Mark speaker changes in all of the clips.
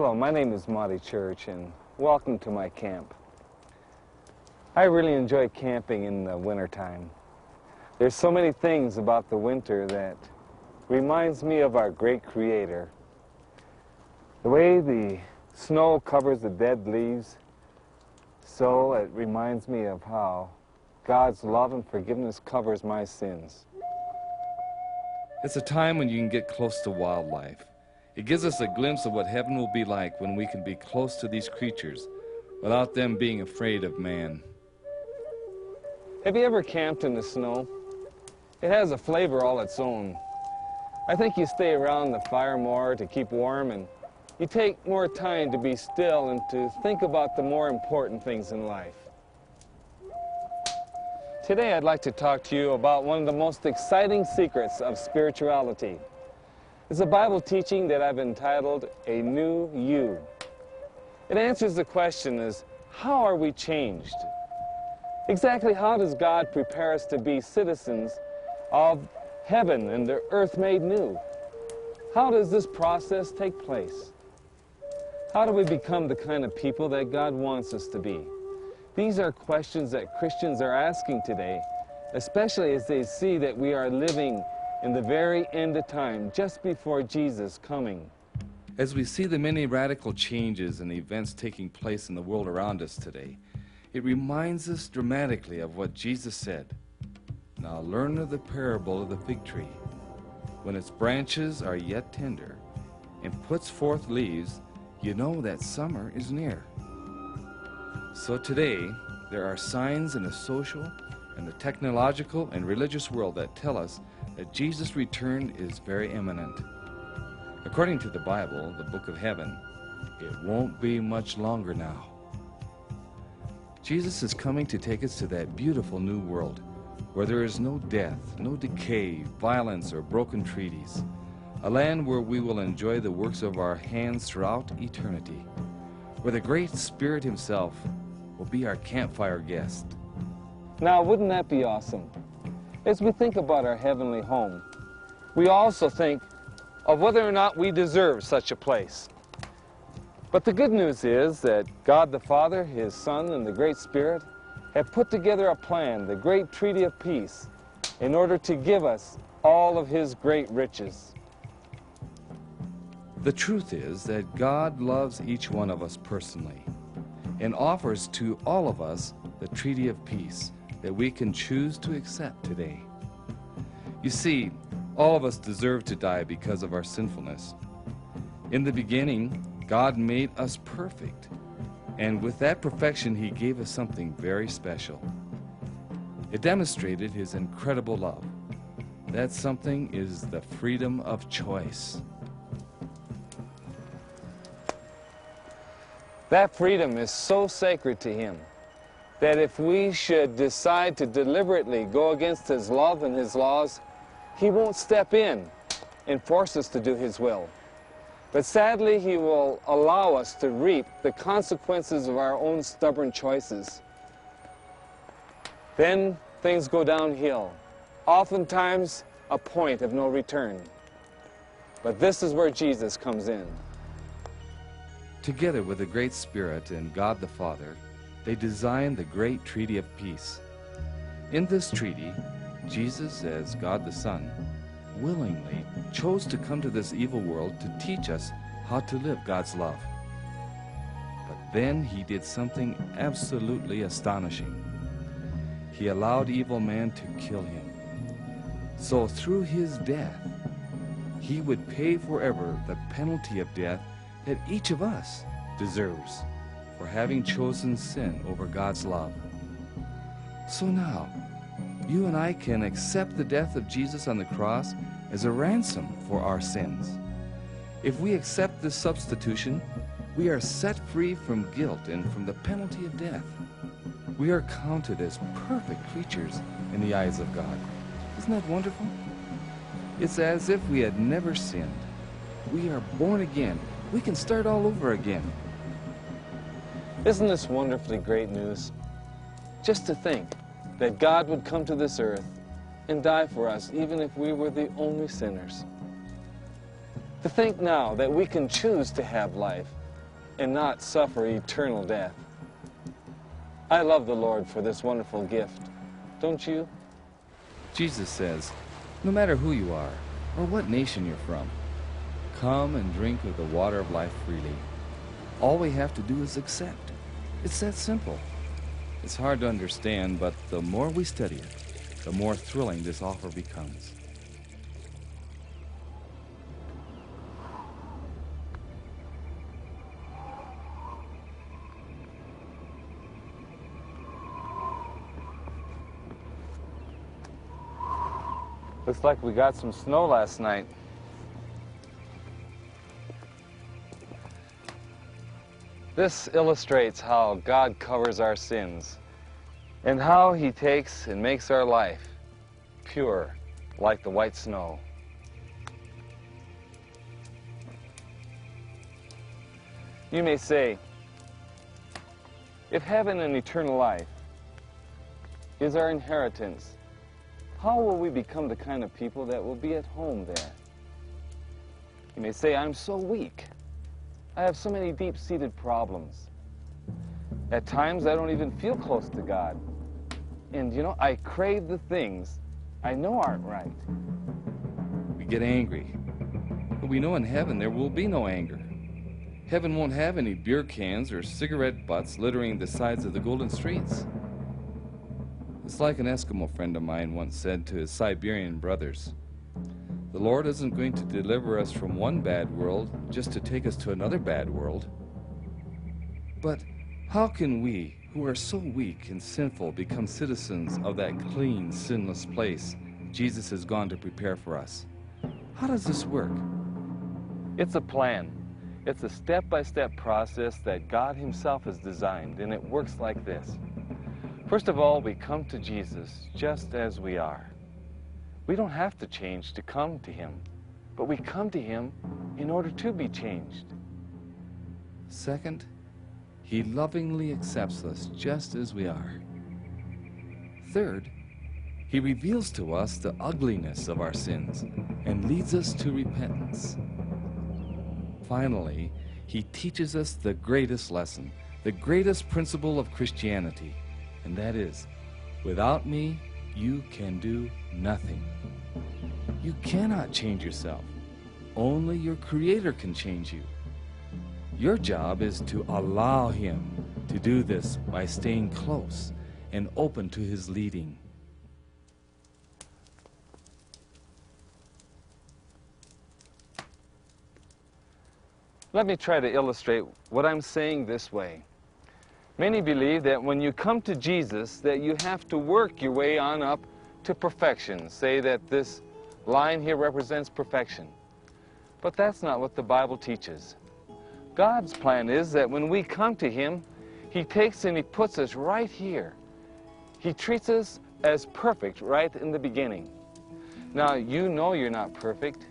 Speaker 1: Hello, my name is Monty Church and welcome to my camp. I really enjoy camping in the wintertime. There's so many things about the winter that reminds me of our great creator. The way the snow covers the dead leaves, so it reminds me of how God's love and forgiveness covers my sins.
Speaker 2: It's a time when you can get close to wildlife. It gives us a glimpse of what heaven will be like when we can be close to these creatures without them being afraid of man.
Speaker 1: Have you ever camped in the snow? It has a flavor all its own. I think you stay around the fire more to keep warm and you take more time to be still and to think about the more important things in life. Today I'd like to talk to you about one of the most exciting secrets of spirituality. It's a Bible teaching that I've entitled A New You. It answers the question is, how are we changed? Exactly how does God prepare us to be citizens of heaven and the earth made new? How does this process take place? How do we become the kind of people that God wants us to be? These are questions that Christians are asking today, especially as they see that we are living in the very end of time, just before Jesus coming.
Speaker 2: As we see the many radical changes and events taking place in the world around us today, it reminds us dramatically of what Jesus said. Now learn of the parable of the fig tree. When its branches are yet tender and puts forth leaves, you know that summer is near. So today, there are signs in a social and the technological and religious world that tell us that Jesus' return is very imminent. According to the Bible, the book of heaven, it won't be much longer now. Jesus is coming to take us to that beautiful new world where there is no death, no decay, violence, or broken treaties. A land where we will enjoy the works of our hands throughout eternity, where the Great Spirit Himself will be our campfire guest.
Speaker 1: Now, wouldn't that be awesome? As we think about our heavenly home, we also think of whether or not we deserve such a place. But the good news is that God the Father, His Son, and the Great Spirit have put together a plan, the great treaty of peace, in order to give us all of His great riches.
Speaker 2: The truth is that God loves each one of us personally and offers to all of us the treaty of peace that we can choose to accept today. You see, all of us deserve to die because of our sinfulness. In the beginning, God made us perfect, and with that perfection, He gave us something very special. It demonstrated His incredible love. That something is the freedom of choice.
Speaker 1: That freedom is so sacred to Him that if we should decide to deliberately go against His love and His laws, He won't step in and force us to do His will. But sadly, He will allow us to reap the consequences of our own stubborn choices. Then things go downhill, oftentimes a point of no return. But this is where Jesus comes in.
Speaker 2: Together with the Great Spirit and God the Father, they designed the great treaty of peace. In this treaty, Jesus, as God the Son, willingly chose to come to this evil world to teach us how to live God's love. But then he did something absolutely astonishing. He allowed evil man to kill him. So through his death, he would pay forever the penalty of death that each of us deserves for having chosen sin over God's love. So now, you and I can accept the death of Jesus on the cross as a ransom for our sins. If we accept this substitution, we are set free from guilt and from the penalty of death. We are counted as perfect creatures in the eyes of God. Isn't that wonderful? It's as if we had never sinned. We are born again. We can start all over again.
Speaker 1: Isn't this wonderfully great news? Just to think that God would come to this earth and die for us even if we were the only sinners. To think now that we can choose to have life and not suffer eternal death. I love the Lord for this wonderful gift. Don't you?
Speaker 2: Jesus says, no matter who you are or what nation you're from, come and drink of the water of life freely. All we have to do is accept. It's that simple. It's hard to understand, but the more we study it, the more thrilling this offer becomes.
Speaker 1: Looks like we got some snow last night. This illustrates how God covers our sins and how he takes and makes our life pure like the white snow. You may say, if heaven and eternal life is our inheritance, how will we become the kind of people that will be at home there? You may say, I'm so weak. I have so many deep-seated problems. At times, I don't even feel close to God. And, you know, I crave the things I know aren't right.
Speaker 2: We get angry. But we know in heaven there will be no anger. Heaven won't have any beer cans or cigarette butts littering the sides of the golden streets. It's like an Eskimo friend of mine once said to his Siberian brothers The Lord isn't going to deliver us from one bad world just to take us to another bad world. But how can we, who are so weak and sinful, become citizens of that clean, sinless place Jesus has gone to prepare for us? How does this work?
Speaker 1: It's a plan. It's a step-by-step process that God himself has designed, and it works like this. First of all, we come to Jesus just as we are. We don't have to change to come to him, but we come to him in order to be changed.
Speaker 2: Second, he lovingly accepts us just as we are. Third, he reveals to us the ugliness of our sins and leads us to repentance. Finally, he teaches us the greatest lesson, the greatest principle of Christianity, and that is, without me, you can do nothing. You cannot change yourself. Only your Creator can change you. Your job is to allow Him to do this by staying close and open to His leading.
Speaker 1: Let me try to illustrate what I'm saying this way. Many believe that when you come to Jesus that you have to work your way on up to perfection. Say that this line here represents perfection. But that's not what the Bible teaches. God's plan is that when we come to Him, He takes and He puts us right here. He treats us as perfect right in the beginning. Now, you know you're not perfect.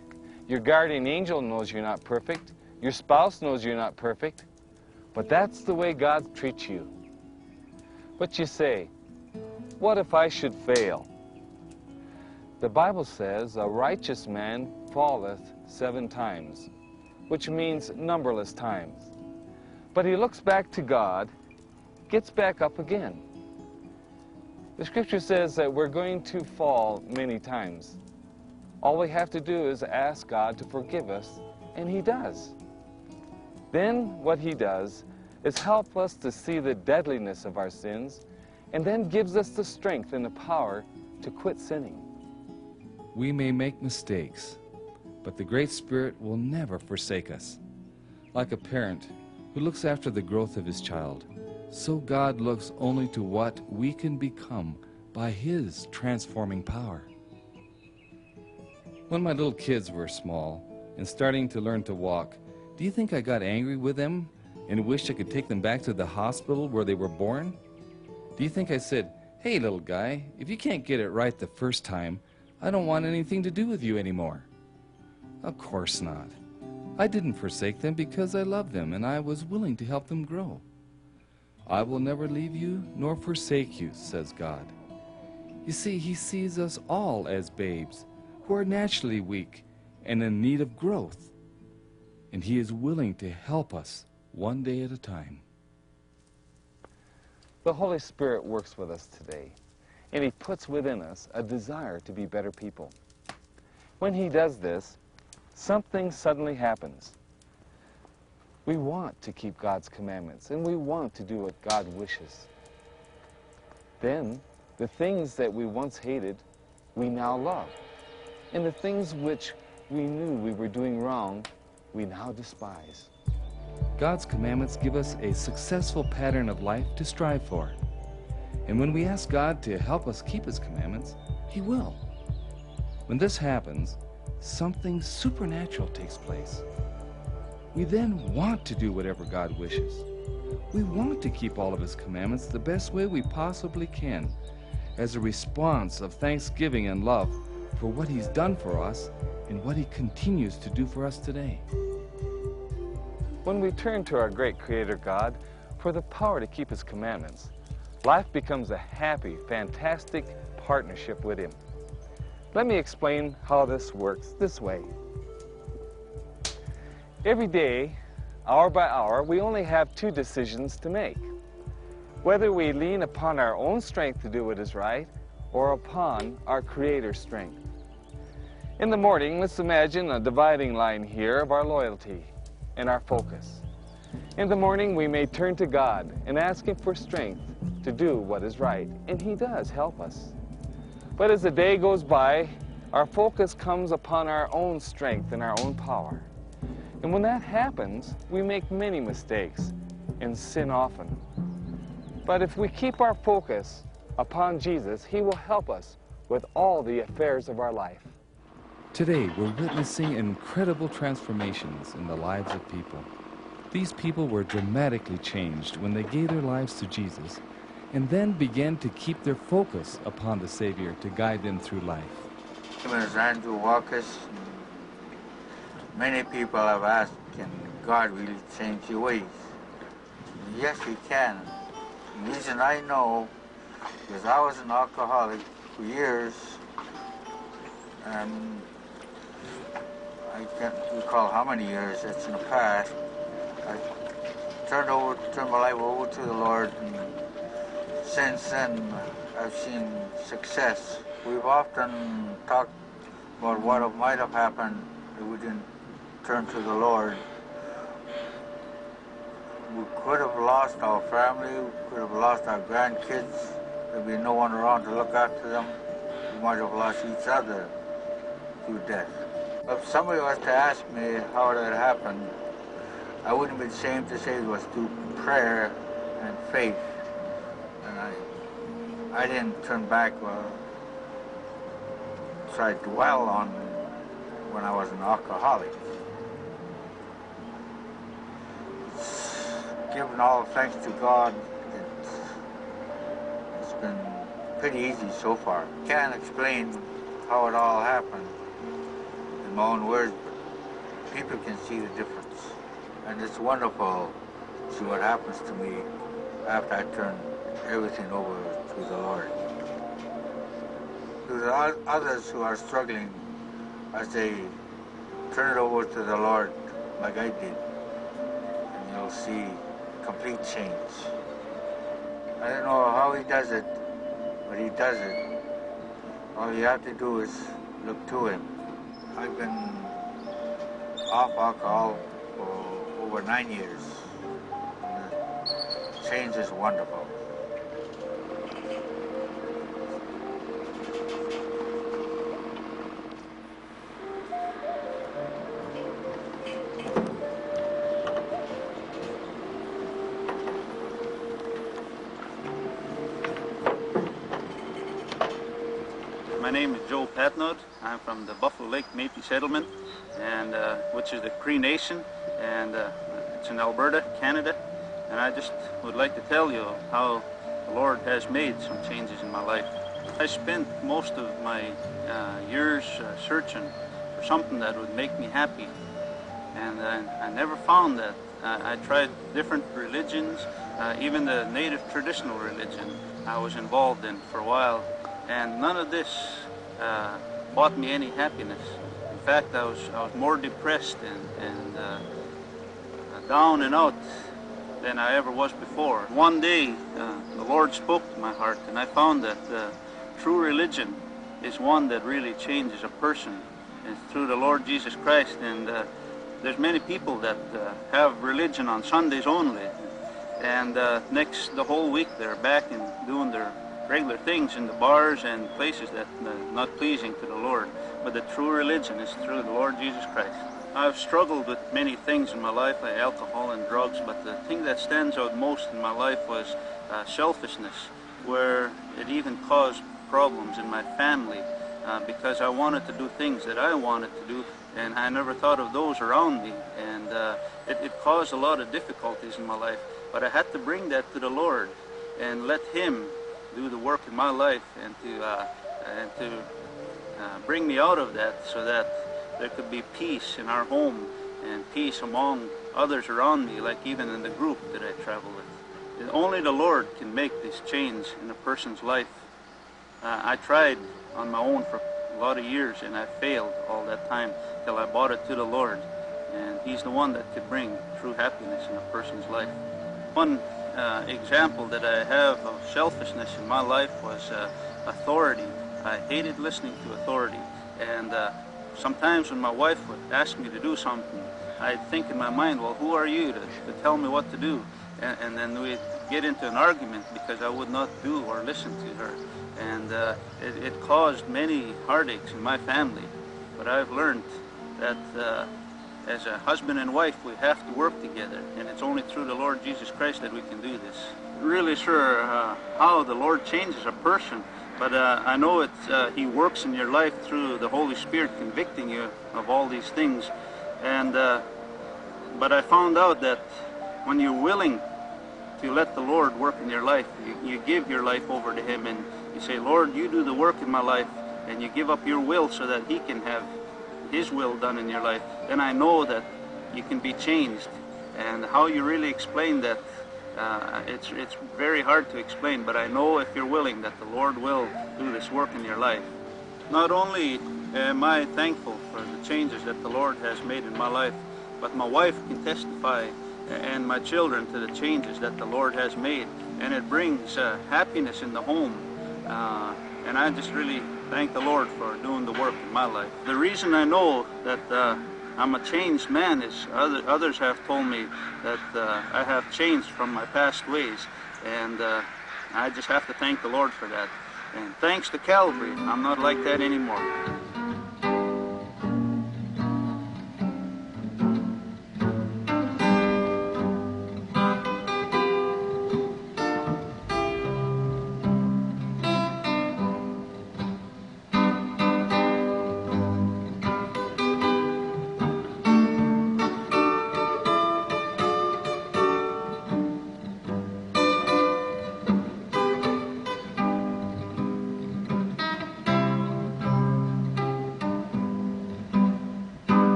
Speaker 1: Your guardian angel knows you're not perfect. Your spouse knows you're not perfect. But that's the way God treats you. But you say, what if I should fail? The Bible says, a righteous man falleth seven times, which means numberless times. But he looks back to God, gets back up again. The scripture says that we're going to fall many times. All we have to do is ask God to forgive us, and he does. Then what he does is help us to see the deadliness of our sins and then gives us the strength and the power to quit sinning.
Speaker 2: We may make mistakes, but the Great Spirit will never forsake us. Like a parent who looks after the growth of his child, so God looks only to what we can become by His transforming power. When my little kids were small and starting to learn to walk, do you think I got angry with them and wished I could take them back to the hospital where they were born? Do you think I said, hey, little guy, if you can't get it right the first time, I don't want anything to do with you anymore? Of course not. I didn't forsake them because I loved them and I was willing to help them grow. I will never leave you nor forsake you, says God. You see, He sees us all as babes who are naturally weak and in need of growth. And He is willing to help us one day at a time.
Speaker 1: The Holy Spirit works with us today, and He puts within us a desire to be better people. When He does this, something suddenly happens. We want to keep God's commandments, and we want to do what God wishes. Then, the things that we once hated, we now love. And the things which we knew we were doing wrong, we now despise.
Speaker 2: God's commandments give us a successful pattern of life to strive for. And when we ask God to help us keep His commandments, He will. When this happens, something supernatural takes place. We then want to do whatever God wishes. We want to keep all of His commandments the best way we possibly can as a response of thanksgiving and love for what He's done for us and what He continues to do for us today.
Speaker 1: When we turn to our great Creator God for the power to keep His commandments, life becomes a happy, fantastic partnership with Him. Let me explain how this works this way. Every day, hour by hour, we only have two decisions to make. Whether we lean upon our own strength to do what is right or upon our Creator's strength. In the morning, let's imagine a dividing line here of our loyalty and our focus. In the morning, we may turn to God and ask Him for strength to do what is right, and He does help us. But as the day goes by, our focus comes upon our own strength and our own power. And when that happens, we make many mistakes and sin often. But if we keep our focus upon Jesus, He will help us with all the affairs of our life.
Speaker 2: Today, we're witnessing incredible transformations in the lives of people. These people were dramatically changed when they gave their lives to Jesus and then began to keep their focus upon the Savior to guide them through life.
Speaker 3: My name is Andrew Walker. Many people have asked, can God really change your ways? Yes, He can. The reason I know is I was an alcoholic for years, and I can't recall how many years it's in the past. I turned over, turned my life over to the Lord, and since then I've seen success. We've often talked about what might have happened if we didn't turn to the Lord. We could have lost our family, we could have lost our grandkids. There'd be no one around to look after them. We might have lost each other through death. If somebody was to ask me how that happened, I wouldn't be ashamed to say it was through prayer and faith. And I, I didn't turn back or try to dwell on when I was an alcoholic. Giving all thanks to God, it's, it's been pretty easy so far. Can't explain how it all happened my own words, people can see the difference. And it's wonderful to see what happens to me after I turn everything over to the Lord. To the others who are struggling, I say, turn it over to the Lord like I did, and you'll see complete change. I don't know how he does it, but he does it. All you have to do is look to him. I've been off alcohol for over nine years. The change is wonderful.
Speaker 4: I'm from the Buffalo Lake Métis Settlement, and uh, which is the Cree Nation, and uh, it's in Alberta, Canada. And I just would like to tell you how the Lord has made some changes in my life. I spent most of my uh, years uh, searching for something that would make me happy, and I never found that. I, I tried different religions, uh, even the native traditional religion I was involved in for a while, and none of this uh, brought me any happiness. In fact, I was I was more depressed and and uh, down and out than I ever was before. One day, uh, the Lord spoke to my heart, and I found that uh, true religion is one that really changes a person. It's through the Lord Jesus Christ, and uh, there's many people that uh, have religion on Sundays only, and uh, next the whole week they're back and doing their regular things in the bars and places that are not pleasing to the Lord. But the true religion is through the Lord Jesus Christ. I've struggled with many things in my life, like alcohol and drugs, but the thing that stands out most in my life was uh, selfishness, where it even caused problems in my family uh, because I wanted to do things that I wanted to do, and I never thought of those around me, and uh, it, it caused a lot of difficulties in my life. But I had to bring that to the Lord and let Him do the work in my life and to uh, and to uh, bring me out of that so that there could be peace in our home and peace among others around me, like even in the group that I travel with. And only the Lord can make this change in a person's life. Uh, I tried on my own for a lot of years and I failed all that time till I brought it to the Lord. And He's the one that could bring true happiness in a person's life. One uh, example that I have of selfishness in my life was uh, authority. I hated listening to authority. And uh, sometimes when my wife would ask me to do something, I'd think in my mind, well, who are you to, to tell me what to do? And, and then we'd get into an argument because I would not do or listen to her. And uh, it, it, caused many heartaches in my family. But I've learned that uh, as a husband and wife, we have to work together. And it's only through the Lord Jesus Christ that we can do this. Really sure uh, how the Lord changes a person but uh, I know it, uh, He works in your life through the Holy Spirit convicting you of all these things. And uh, but I found out that when you're willing to let the Lord work in your life, you, you give your life over to Him, and you say, Lord, you do the work in my life, and you give up your will so that He can have His will done in your life. Then I know that you can be changed. And how you really explain that uh, it's, it's very hard to explain, but I know if you're willing that the Lord will do this work in your life. Not only am I thankful for the changes that the Lord has made in my life, but my wife can testify and my children to the changes that the Lord has made. And it brings uh, happiness in the home. Uh, and I just really thank the Lord for doing the work in my life. The reason I know that uh, I'm a changed man. is other, others have told me that uh, I have changed from my past ways, and uh, I just have to thank the Lord for that. And thanks to Calvary, I'm not like that anymore.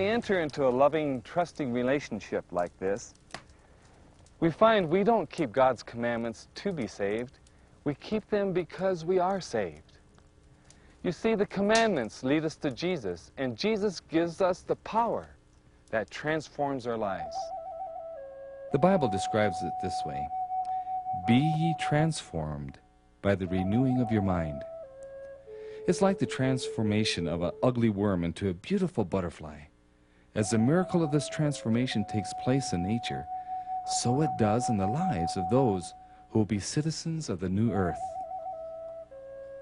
Speaker 1: We enter into a loving, trusting relationship like this, we find we don't keep God's commandments to be saved. We keep them because we are saved. You see, the commandments lead us to Jesus, and Jesus gives us the power that transforms our lives.
Speaker 2: The Bible describes it this way Be ye transformed by the renewing of your mind. It's like the transformation of an ugly worm into a beautiful butterfly. As the miracle of this transformation takes place in nature, so it does in the lives of those who will be citizens of the new earth.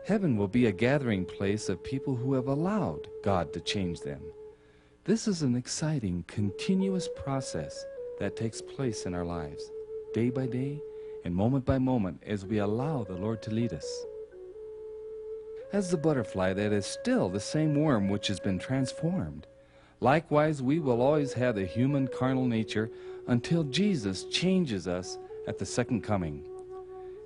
Speaker 2: Heaven will be a gathering place of people who have allowed God to change them. This is an exciting, continuous process that takes place in our lives, day by day and moment by moment, as we allow the Lord to lead us. As the butterfly that is still the same worm which has been transformed, Likewise, we will always have the human carnal nature until Jesus changes us at the second coming.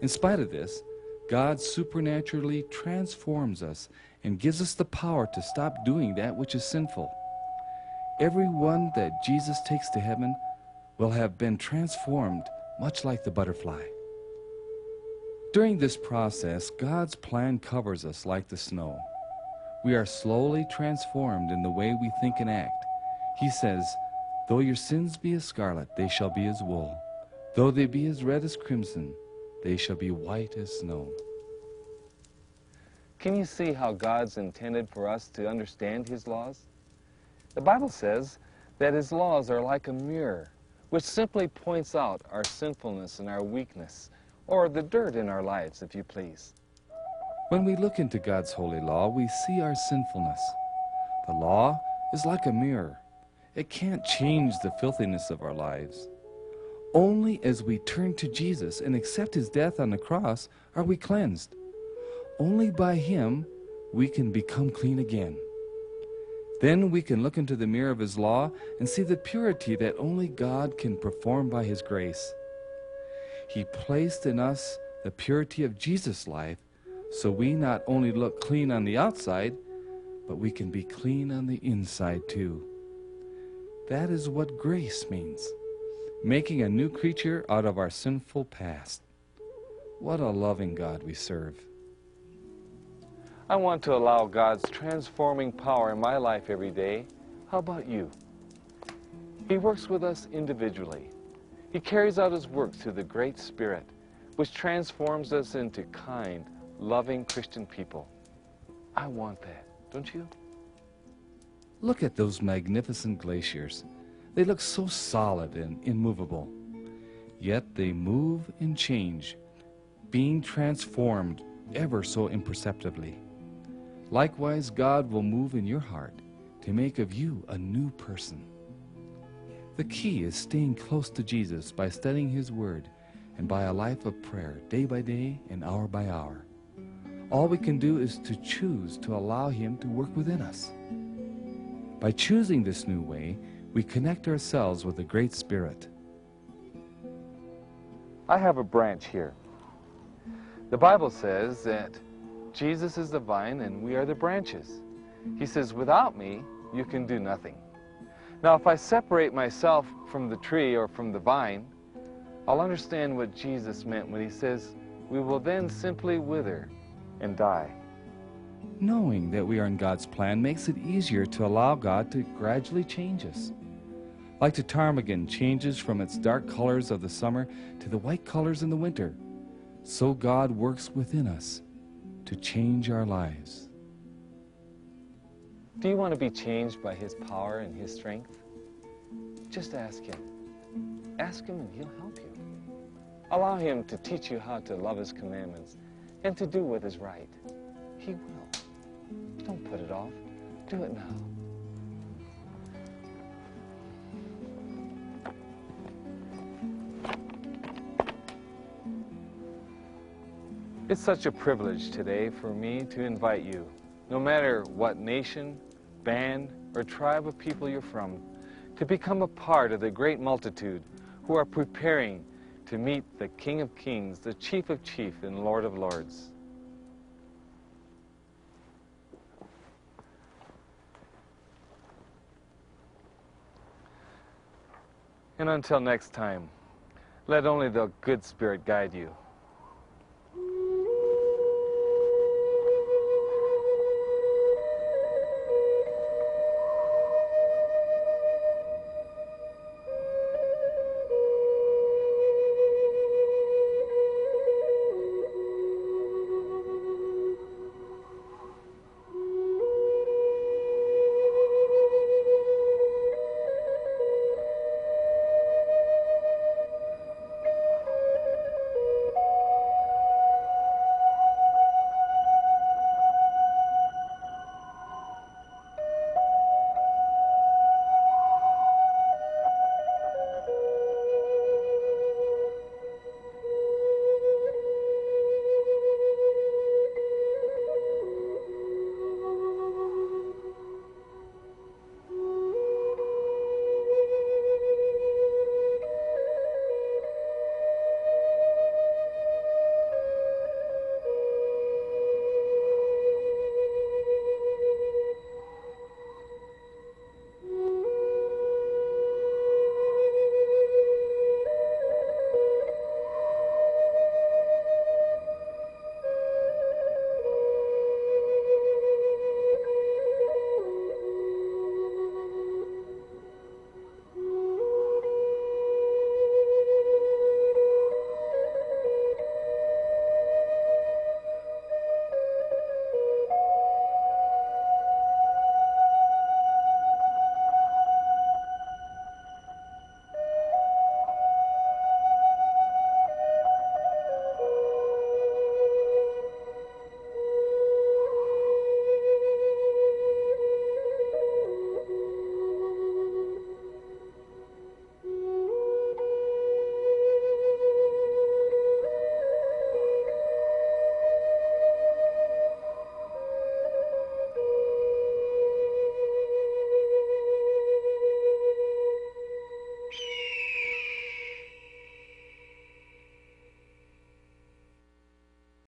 Speaker 2: In spite of this, God supernaturally transforms us and gives us the power to stop doing that which is sinful. Everyone that Jesus takes to heaven will have been transformed much like the butterfly. During this process, God's plan covers us like the snow. We are slowly transformed in the way we think and act. He says, Though your sins be as scarlet, they shall be as wool. Though they be as red as crimson, they shall be white as snow.
Speaker 1: Can you see how God's intended for us to understand His laws? The Bible says that His laws are like a mirror, which simply points out our sinfulness and our weakness, or the dirt in our lives, if you please.
Speaker 2: When we look into God's holy law, we see our sinfulness. The law is like a mirror. It can't change the filthiness of our lives. Only as we turn to Jesus and accept his death on the cross are we cleansed. Only by him we can become clean again. Then we can look into the mirror of his law and see the purity that only God can perform by his grace. He placed in us the purity of Jesus' life so we not only look clean on the outside, but we can be clean on the inside too. That is what grace means making a new creature out of our sinful past. What a loving God we serve.
Speaker 1: I want to allow God's transforming power in my life every day. How about you? He works with us individually. He carries out his work through the great Spirit, which transforms us into kind, loving Christian people. I want that, don't you?
Speaker 2: Look at those magnificent glaciers. They look so solid and immovable. Yet they move and change, being transformed ever so imperceptibly. Likewise, God will move in your heart to make of you a new person. The key is staying close to Jesus by studying His Word and by a life of prayer day by day and hour by hour. All we can do is to choose to allow Him to work within us. By choosing this new way, we connect ourselves with the Great Spirit.
Speaker 1: I have a branch here. The Bible says that Jesus is the vine and we are the branches. He says, without me, you can do nothing. Now, if I separate myself from the tree or from the vine, I'll understand what Jesus meant when he says, we will then simply wither and die.
Speaker 2: Knowing that we are in God's plan makes it easier to allow God to gradually change us. Like the ptarmigan changes from its dark colors of the summer to the white colors in the winter, so God works within us to change our lives.
Speaker 1: Do you want to be changed by his power and his strength? Just ask him. Ask him and he'll help you. Allow him to teach you how to love his commandments and to do what is right. He will. Don't put it off. Do it now. It's such a privilege today for me to invite you, no matter what nation, band, or tribe of people you're from, to become a part of the great multitude who are preparing to meet the King of Kings, the Chief of Chiefs, and Lord of Lords. And until next time, let only the good Spirit guide you.